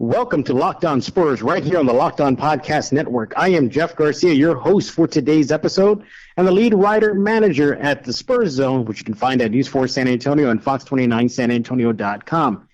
Welcome to Locked On Spurs right here on the Locked On Podcast Network. I am Jeff Garcia, your host for today's episode and the lead writer manager at the Spurs Zone, which you can find at News 4 San Antonio and Fox29sanantonio.com.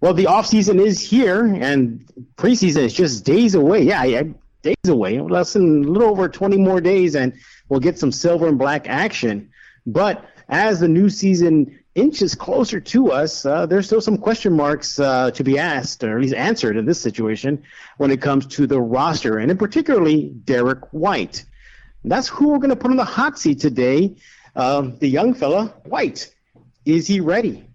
Well, the offseason is here and preseason is just days away. Yeah, yeah, days away. Less than a little over 20 more days and we'll get some silver and black action. But as the new season inches closer to us, uh, there's still some question marks uh, to be asked, or at least answered in this situation when it comes to the roster, and in particularly Derrick White. That's who we're going to put on the hot seat today. Uh, the young fella, White. Is he ready?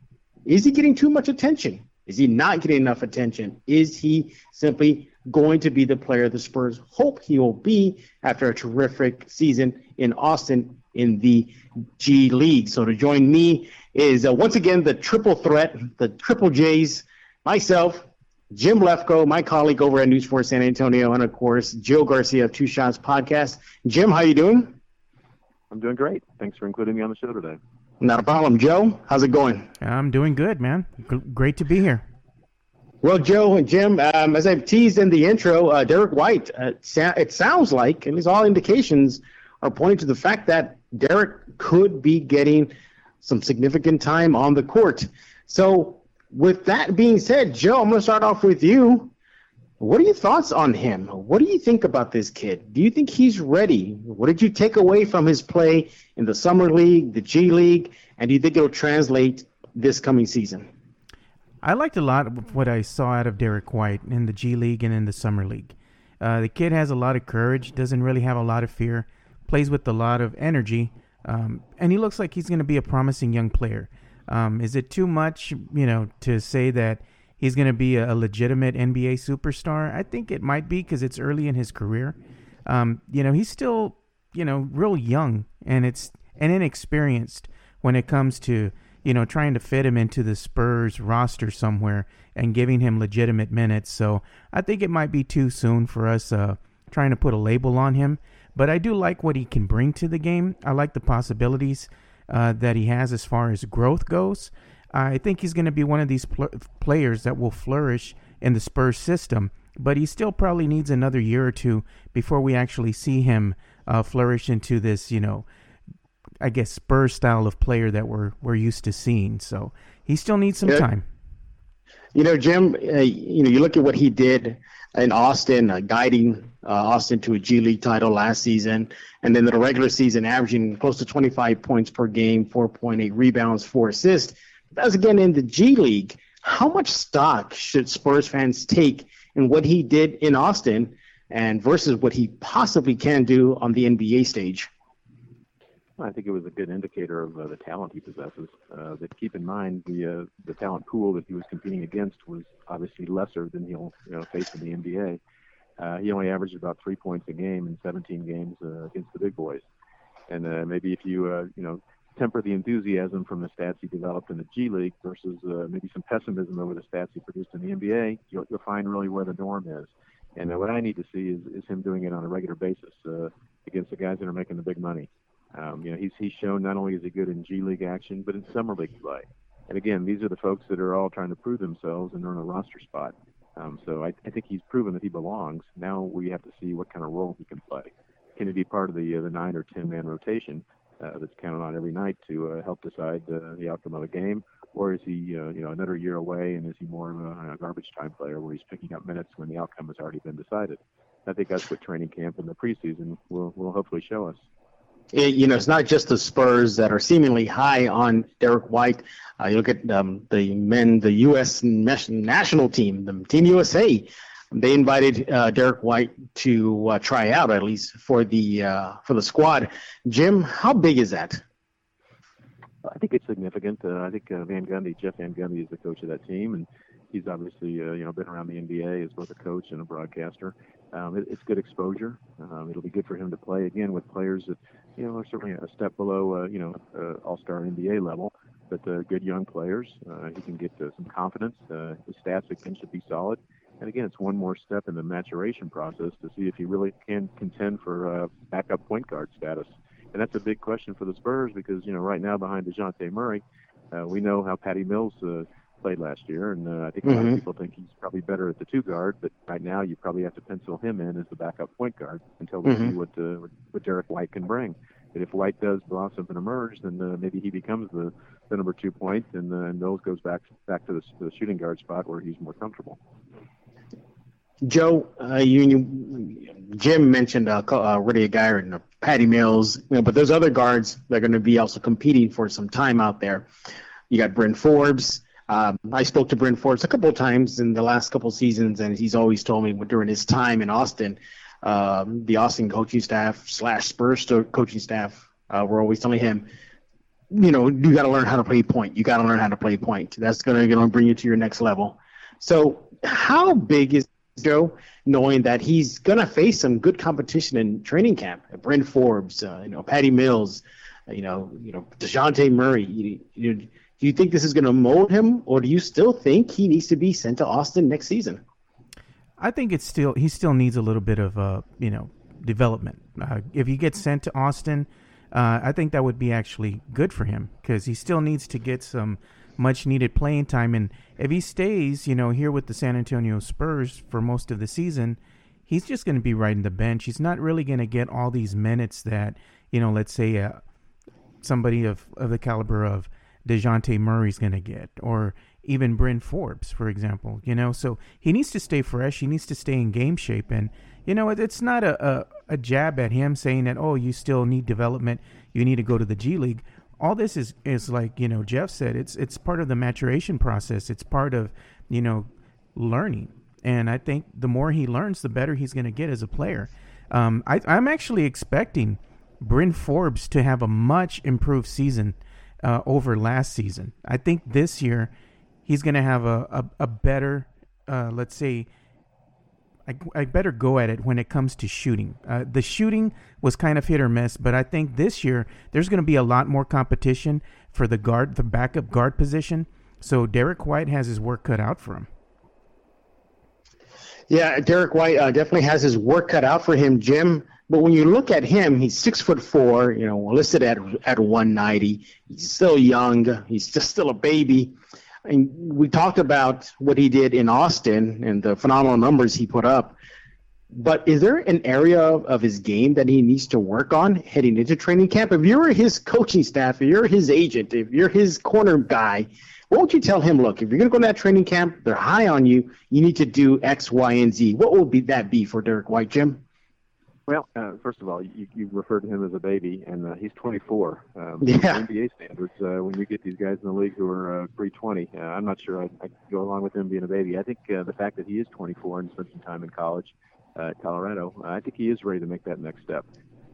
Is he getting too much attention? Is he not getting enough attention? Is he simply going to be the player the Spurs hope he will be after a terrific season in Austin in the G League? So to join me is uh, once again the triple threat, the triple J's, myself, Jim Lefko, my colleague over at News 4 San Antonio, and of course Joe Garcia of Two Shots Podcast. Jim, how you doing? I'm doing great. Thanks for including me on the show today. Not a problem, Joe. How's it going? I'm doing good, man. G- great to be here. Well, Joe and Jim, um, as I've teased in the intro, uh, Derrick White, uh, it sounds like, and least all indications are pointing to the fact that Derrick could be getting some significant time on the court. So, with that being said, Joe, I'm going to start off with you. What are your thoughts on him? What do you think about this kid? Do you think he's ready? What did you take away from his play in the Summer League, the G League, and do you think it'll translate this coming season? I liked a lot of what I saw out of Derrick White in the G League and in the Summer League. Uh, the kid has a lot of courage, doesn't really have a lot of fear, plays with a lot of energy, um, and he looks like he's going to be a promising young player. Um, is it too much, you know, to say that he's going to be a, legitimate NBA superstar? I think it might be because it's early in his career. Um, you know, he's still, you know, real young and it's and inexperienced when it comes to you know trying to fit him into the Spurs roster somewhere and giving him legitimate minutes. So I think it might be too soon for us uh, trying to put a label on him. But I do like what he can bring to the game. I like the possibilities uh, that he has as far as growth goes. I think he's going to be one of these pl- players that will flourish in the Spurs system, but he still probably needs another year or two before we actually see him uh, flourish into this, you know, I guess Spurs style of player that we're we're used to seeing. So he still needs some yeah. time. You know, Jim. Uh, you know, you look at what he did in Austin, uh, guiding uh, Austin to a G League title last season, and then the regular season averaging close to 25 points per game, 4.8 rebounds, four assists. That was again in the G League. How much stock should Spurs fans take in what he did in Austin and versus what he possibly can do on the NBA stage? I think it was a good indicator of uh, the talent he possesses. Uh, that keep in mind the uh, the talent pool that he was competing against was obviously lesser than he'll you know, face in the NBA. Uh, he only averaged about three points a game in 17 games uh, against the big boys. And uh, maybe if you uh, you know temper the enthusiasm from the stats he developed in the G League versus uh, maybe some pessimism over the stats he produced in the NBA, you'll, you'll find really where the norm is. And uh, what I need to see is, is him doing it on a regular basis uh, against the guys that are making the big money. Um, you know, he's he's shown not only is he good in G League action, but in summer league play. And again, these are the folks that are all trying to prove themselves and earn a roster spot. Um, so I, I think he's proven that he belongs. Now we have to see what kind of role he can play. Can he be part of the uh, the nine or ten man rotation uh, that's counted on every night to uh, help decide uh, the outcome of a game, or is he uh, you know another year away and is he more of a, a garbage time player where he's picking up minutes when the outcome has already been decided? I think that's what training camp and the preseason will will hopefully show us it, you know, it's not just the Spurs that are seemingly high on Derrick White. Uh, you look at um, the men, the U.S. national team, the Team USA. They invited uh, Derrick White to uh, try out, at least for the uh, for the squad. Jim, how big is that? I think it's significant. Uh, I think uh, Van Gundy, Jeff Van Gundy, is the coach of that team, and he's obviously you know been around the NBA as both a coach and a broadcaster. Um, it, it's good exposure. Um, it'll be good for him to play again with players that you know, certainly a step below, uh, you know, uh, all-star NBA level, but uh, good young players. Uh, he can get uh, some confidence. Uh, his stats again should be solid. And again, it's one more step in the maturation process to see if he really can contend for uh, backup point guard status. And that's a big question for the Spurs because, you know, right now behind Dejounte Murray, uh, we know how Patty Mills uh, played last year, and uh, I think a lot of people think he's probably better at the two guard. But right now, you probably have to pencil him in as the backup point guard until we Mhm. see what uh, what- Derrick White can bring. And if White does blossom and emerge, then uh, maybe he becomes the, the number two point, and uh, and Mills goes back back to the, the shooting guard spot where he's more comfortable. Joe, uh, you, you, Jim mentioned uh, uh, Rudy Geier and uh, Patty Mills, you know, but there's other guards that are going to be also competing for some time out there. You got Bryn Forbes. Um, I spoke to Bryn Forbes a couple of times in the last couple of seasons, and he's always told me during his time in Austin, um, the Austin coaching staff slash Spurs coaching staff uh, were always telling him, you know, you got to learn how to play point. You got to learn how to play point. That's going to bring you to your next level. So, how big is Joe, knowing that he's going to face some good competition in training camp. Bryn Forbes, uh, you know, Patty Mills, you know, you know, Dejounte Murray. You, you, do you think this is going to mold him, or do you still think he needs to be sent to Austin next season? I think it's still he still needs a little bit of uh you know development. Uh, if he gets sent to Austin, uh, I think that would be actually good for him because he still needs to get some much needed playing time. And if he stays, you know, here with the San Antonio Spurs for most of the season, he's just going to be riding the bench. He's not really going to get all these minutes that you know, let's say uh, somebody of of the caliber of Dejounte Murray's going to get, or even Bryn Forbes, for example. You know, so he needs to stay fresh. He needs to stay in game shape, and you know, it, it's not a, a a jab at him saying that oh, you still need development. You need to go to the G League. All this is is like you know Jeff said. It's it's part of the maturation process. It's part of you know learning, and I think the more he learns, the better he's going to get as a player. Um, I, I'm actually expecting Bryn Forbes to have a much improved season uh, over last season. I think this year he's going to have a, a, a better, uh, let's say, I, I better go at it when it comes to shooting. Uh, the shooting was kind of hit or miss, but I think this year there's going to be a lot more competition for the guard, the backup guard position. So Derrick White has his work cut out for him. Yeah, Derrick White uh, definitely has his work cut out for him, Jim. But when you look at him, he's six foot four. You know, listed at at 190. He's still young. He's just still a baby. And we talked about what he did in Austin and the phenomenal numbers he put up. But is there an area of, of his game that he needs to work on heading into training camp? If you're his coaching staff, if you're his agent, if you're his corner guy, would you tell him? Look, if you're going to go to that training camp, they're high on you. You need to do X, Y, and Z. What will be that be for Derrick White, Jim? Well, uh, first of all, you, you refer to him as a baby, and uh, he's 24. Um, Yeah. NBA standards, uh, when you get these guys in the league who are uh, pre-20, uh, I'm not sure I, I go along with him being a baby. I think uh, the fact that he is 24 and spent some time in college uh, at Colorado, I think he is ready to make that next step.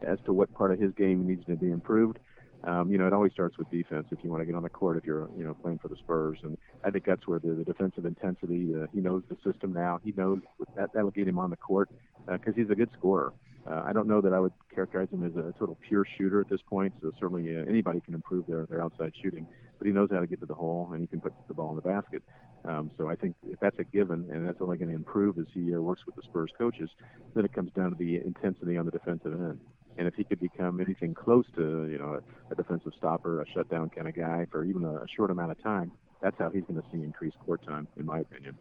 As to what part of his game needs to be improved, um, you know, it always starts with defense if you want to get on the court if you're, you know, playing for the Spurs. And I think that's where the, the defensive intensity, uh, he knows the system now. He knows that that'll get him on the court because uh, he's a good scorer. Uh, I don't know that I would characterize him as a total pure shooter at this point. So certainly uh, anybody can improve their, their outside shooting, but he knows how to get to the hole and he can put the ball in the basket. Um, so I think if that's a given, and that's only going to improve as he uh, works with the Spurs coaches, then it comes down to the intensity on the defensive end. And if he could become anything close to, you know, a, a defensive stopper, a shutdown kind of guy for even a, a short amount of time, that's how he's going to see increased court time, in my opinion.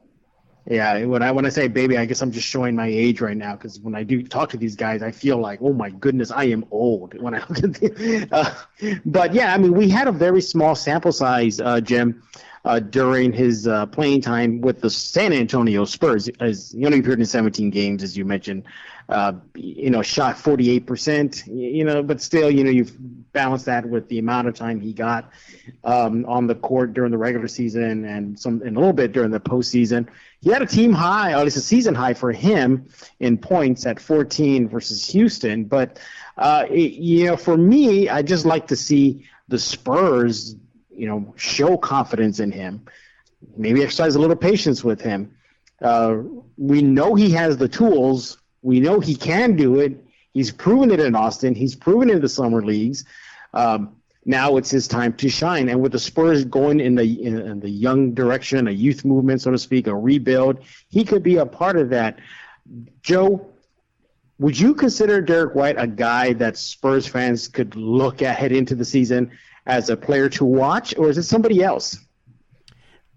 Yeah, when I when I say baby, I guess I'm just showing my age right now because when I do talk to these guys, I feel like, oh my goodness, I am old when I the, uh, But yeah, I mean, we had a very small sample size, uh, Jim, uh, during his uh, playing time with the San Antonio Spurs. As he only appeared in 17 games, as you mentioned. Uh, you know, shot 48%. You know, but still, you know, you've balanced that with the amount of time he got um, on the court during the regular season and some and a little bit during the postseason. He had a team high, or at least a season high for him in points at 14 versus Houston. But uh, it, you know, for me, I just like to see the Spurs, you know, show confidence in him. Maybe exercise a little patience with him. Uh, we know he has the tools. We know he can do it. He's proven it in Austin. He's proven it in the summer leagues. Um, now it's his time to shine. And with the Spurs going in the in, in, the young direction, a youth movement, so to speak, a rebuild, he could be a part of that. Joe, would you consider Derrick White a guy that Spurs fans could look at head into the season as a player to watch, or is it somebody else?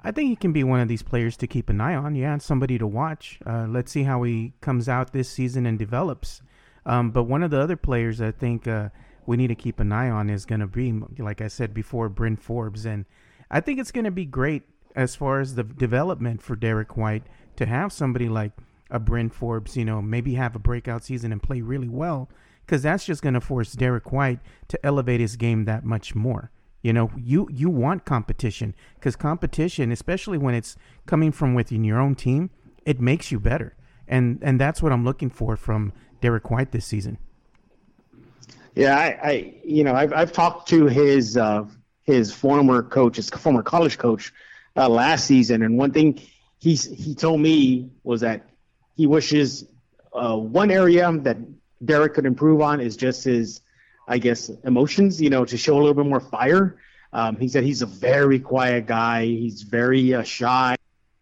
I think he can be one of these players to keep an eye on. Yeah, somebody to watch. Uh, let's see how he comes out this season and develops. Um, but one of the other players I think uh, we need to keep an eye on is going to be, like I said before, Bryn Forbes. And I think it's going to be great as far as the development for Derrick White to have somebody like a Bryn Forbes, you know, maybe have a breakout season and play really well, because that's just going to force Derrick White to elevate his game that much more. You know, you you want competition because competition, especially when it's coming from within your own team, it makes you better, and and that's what I'm looking for from Derrick White this season. Yeah, I, I you know I've I've talked to his uh, his former coach, his former college coach, uh, last season, and one thing he's he told me was that he wishes uh, one area that Derrick could improve on is just his I guess, emotions, you know, to show a little bit more fire. Um, he said he's a very quiet guy. He's very uh, shy.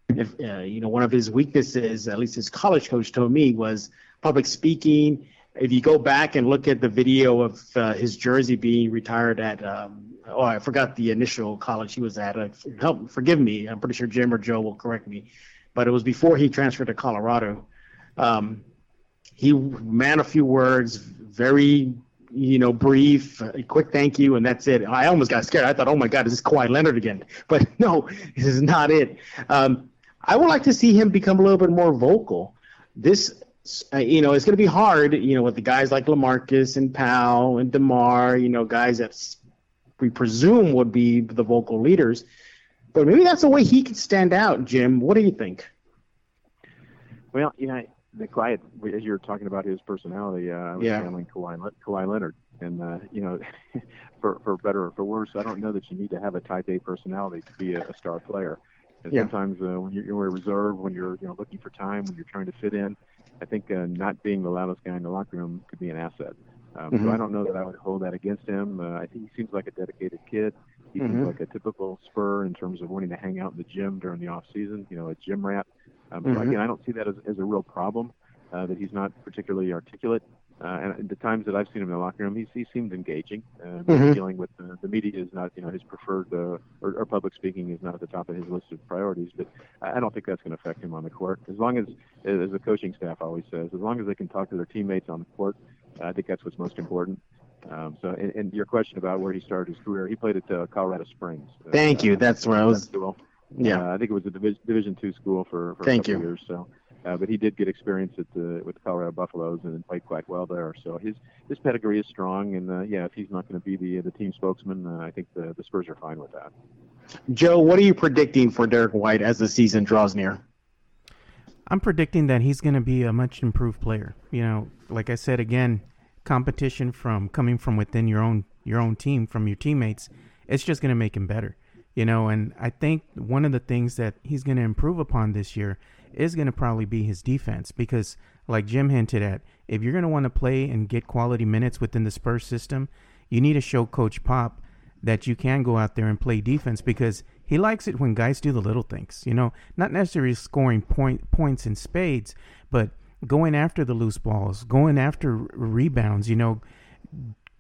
If, uh, you know, one of his weaknesses, at least his college coach told me, was public speaking. If you go back and look at the video of uh, his jersey being retired at, um, oh, I forgot the initial college he was at. Uh, help, forgive me. I'm pretty sure Jim or Joe will correct me, but it was before he transferred to Colorado. Um, he man a few words, very you know, brief, quick thank you, and that's it. I almost got scared. I thought, oh my God, is this Kawhi Leonard again? But no, this is not it. Um, I would like to see him become a little bit more vocal. This, uh, you know, it's going to be hard, you know, with the guys like LaMarcus and Powell and DeMar, you know, guys that we presume would be the vocal leaders. But maybe that's the way he could stand out, Jim. What do you think? Well, you know, the quiet as you're talking about his personality, uh, I was yeah. handling Kawhi, Kawhi Leonard, and uh, you know, for for better or for worse, I don't know that you need to have a Type A personality to be a, a star player. And yeah. sometimes uh, when you're, you're a reserve, when you're you know looking for time, when you're trying to fit in, I think uh, not being the loudest guy in the locker room could be an asset. Um, mm-hmm. So I don't know that I would hold that against him. Uh, I think he seems like a dedicated kid. He mm-hmm. seems like a typical Spur in terms of wanting to hang out in the gym during the off season. You know, a gym rat. Um, mm-hmm. So again, I don't see that as, as a real problem. Uh, that he's not particularly articulate. Uh, and the times that I've seen him in the locker room, he's, he seemed engaging. Uh, mm-hmm. Dealing with uh, the media is not, you know, his preferred, uh, or, or public speaking is not at the top of his list of priorities. But I don't think that's going to affect him on the court. As long as, as the coaching staff always says, as long as they can talk to their teammates on the court, I think that's what's most important. Um, so, and, and, your question about where he started his career, he played at uh, Colorado Springs. Thank you. That's where I was. School. Yeah, I think it was a Division Division two school for, for Thank a couple you. years. So, uh, but he did get experience at the with the Colorado Buffaloes and played quite well there. So his his pedigree is strong, and uh, yeah, if he's not going to be the the team spokesman, uh, I think the the Spurs are fine with that. Joe, what are you predicting for Derrick White as the season draws near? I'm predicting that he's going to be a much improved player. You know, like I said again, competition from coming from within your own your own team from your teammates, it's just going to make him better. You know, and I think one of the things that he's going to improve upon this year is going to probably be his defense because, like Jim hinted at, if you're going to want to play and get quality minutes within the Spurs system, you need to show Coach Pop that you can go out there and play defense because he likes it when guys do the little things. You know, not necessarily scoring point points in spades, but going after the loose balls, going after rebounds. You know,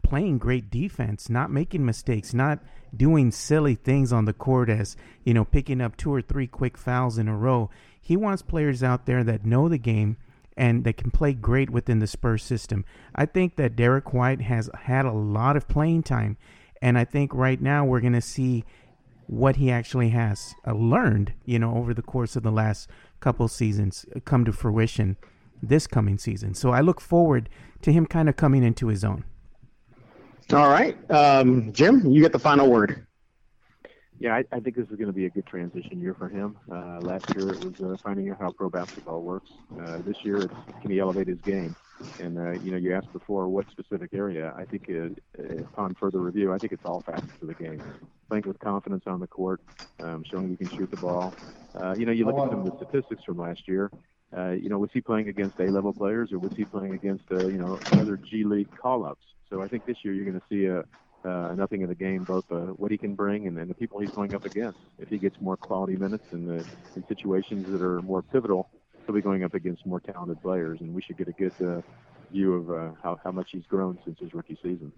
playing great defense, not making mistakes, not doing silly things on the court as, you know, picking up two or three quick fouls in a row. He wants players out there that know the game and that can play great within the Spurs system. I think that Derrick White has had a lot of playing time, and I think right now we're going to see what he actually has uh, learned, you know, over the course of the last couple seasons come to fruition this coming season. So I look forward to him kind of coming into his own. All right. Um, Jim, you get the final word. Yeah, I, I think this is going to be a good transition year for him. Uh, last year it was uh, finding out how pro basketball works. Uh, this year it's can he elevate his game? And uh, you know, you asked before what specific area. I think uh, upon further review, I think it's all facets of the game. Playing with confidence on the court, um, showing you can shoot the ball. Uh, you know, you look at some of the statistics from last year. You know, was he playing against A-level players or was he playing against, you know, other G League call-ups? So I think this year you're going to see a, uh, nothing in the game, both uh, what he can bring and, and the people he's going up against. If he gets more quality minutes in, the, in situations that are more pivotal, he'll be going up against more talented players, and we should get a good uh, view of uh, how, how much he's grown since his rookie season.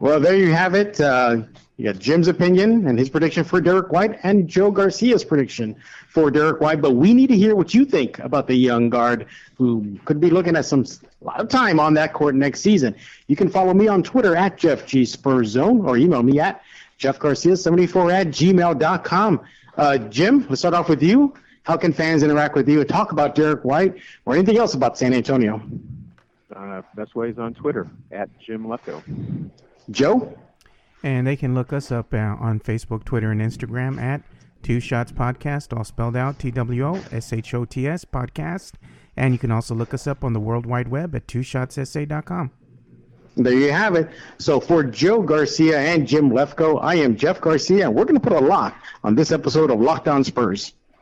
Well, there you have it. Uh, you got Jim's opinion and his prediction for Derrick White, and Joe Garcia's prediction for Derrick White. But we need to hear what you think about the young guard who could be looking at some a lot of time on that court next season. You can follow me on Twitter at Jeff G Spurs Zone or email me at jeffgarcia74 at gmail.com. Uh, Jim, let's start off with you. How can fans interact with you and talk about Derrick White or anything else about San Antonio? Uh, best way is on Twitter at Jim Lefko. Joe? And they can look us up uh, on Facebook, Twitter, and Instagram at Two Shots Podcast, all spelled out T W O S H O T S Podcast. And you can also look us up on the World Wide Web at twoshotssa.com. There you have it. So for Joe Garcia and Jim Lefko, I am Jeff Garcia, and we're going to put a lock on this episode of Locked On Spurs.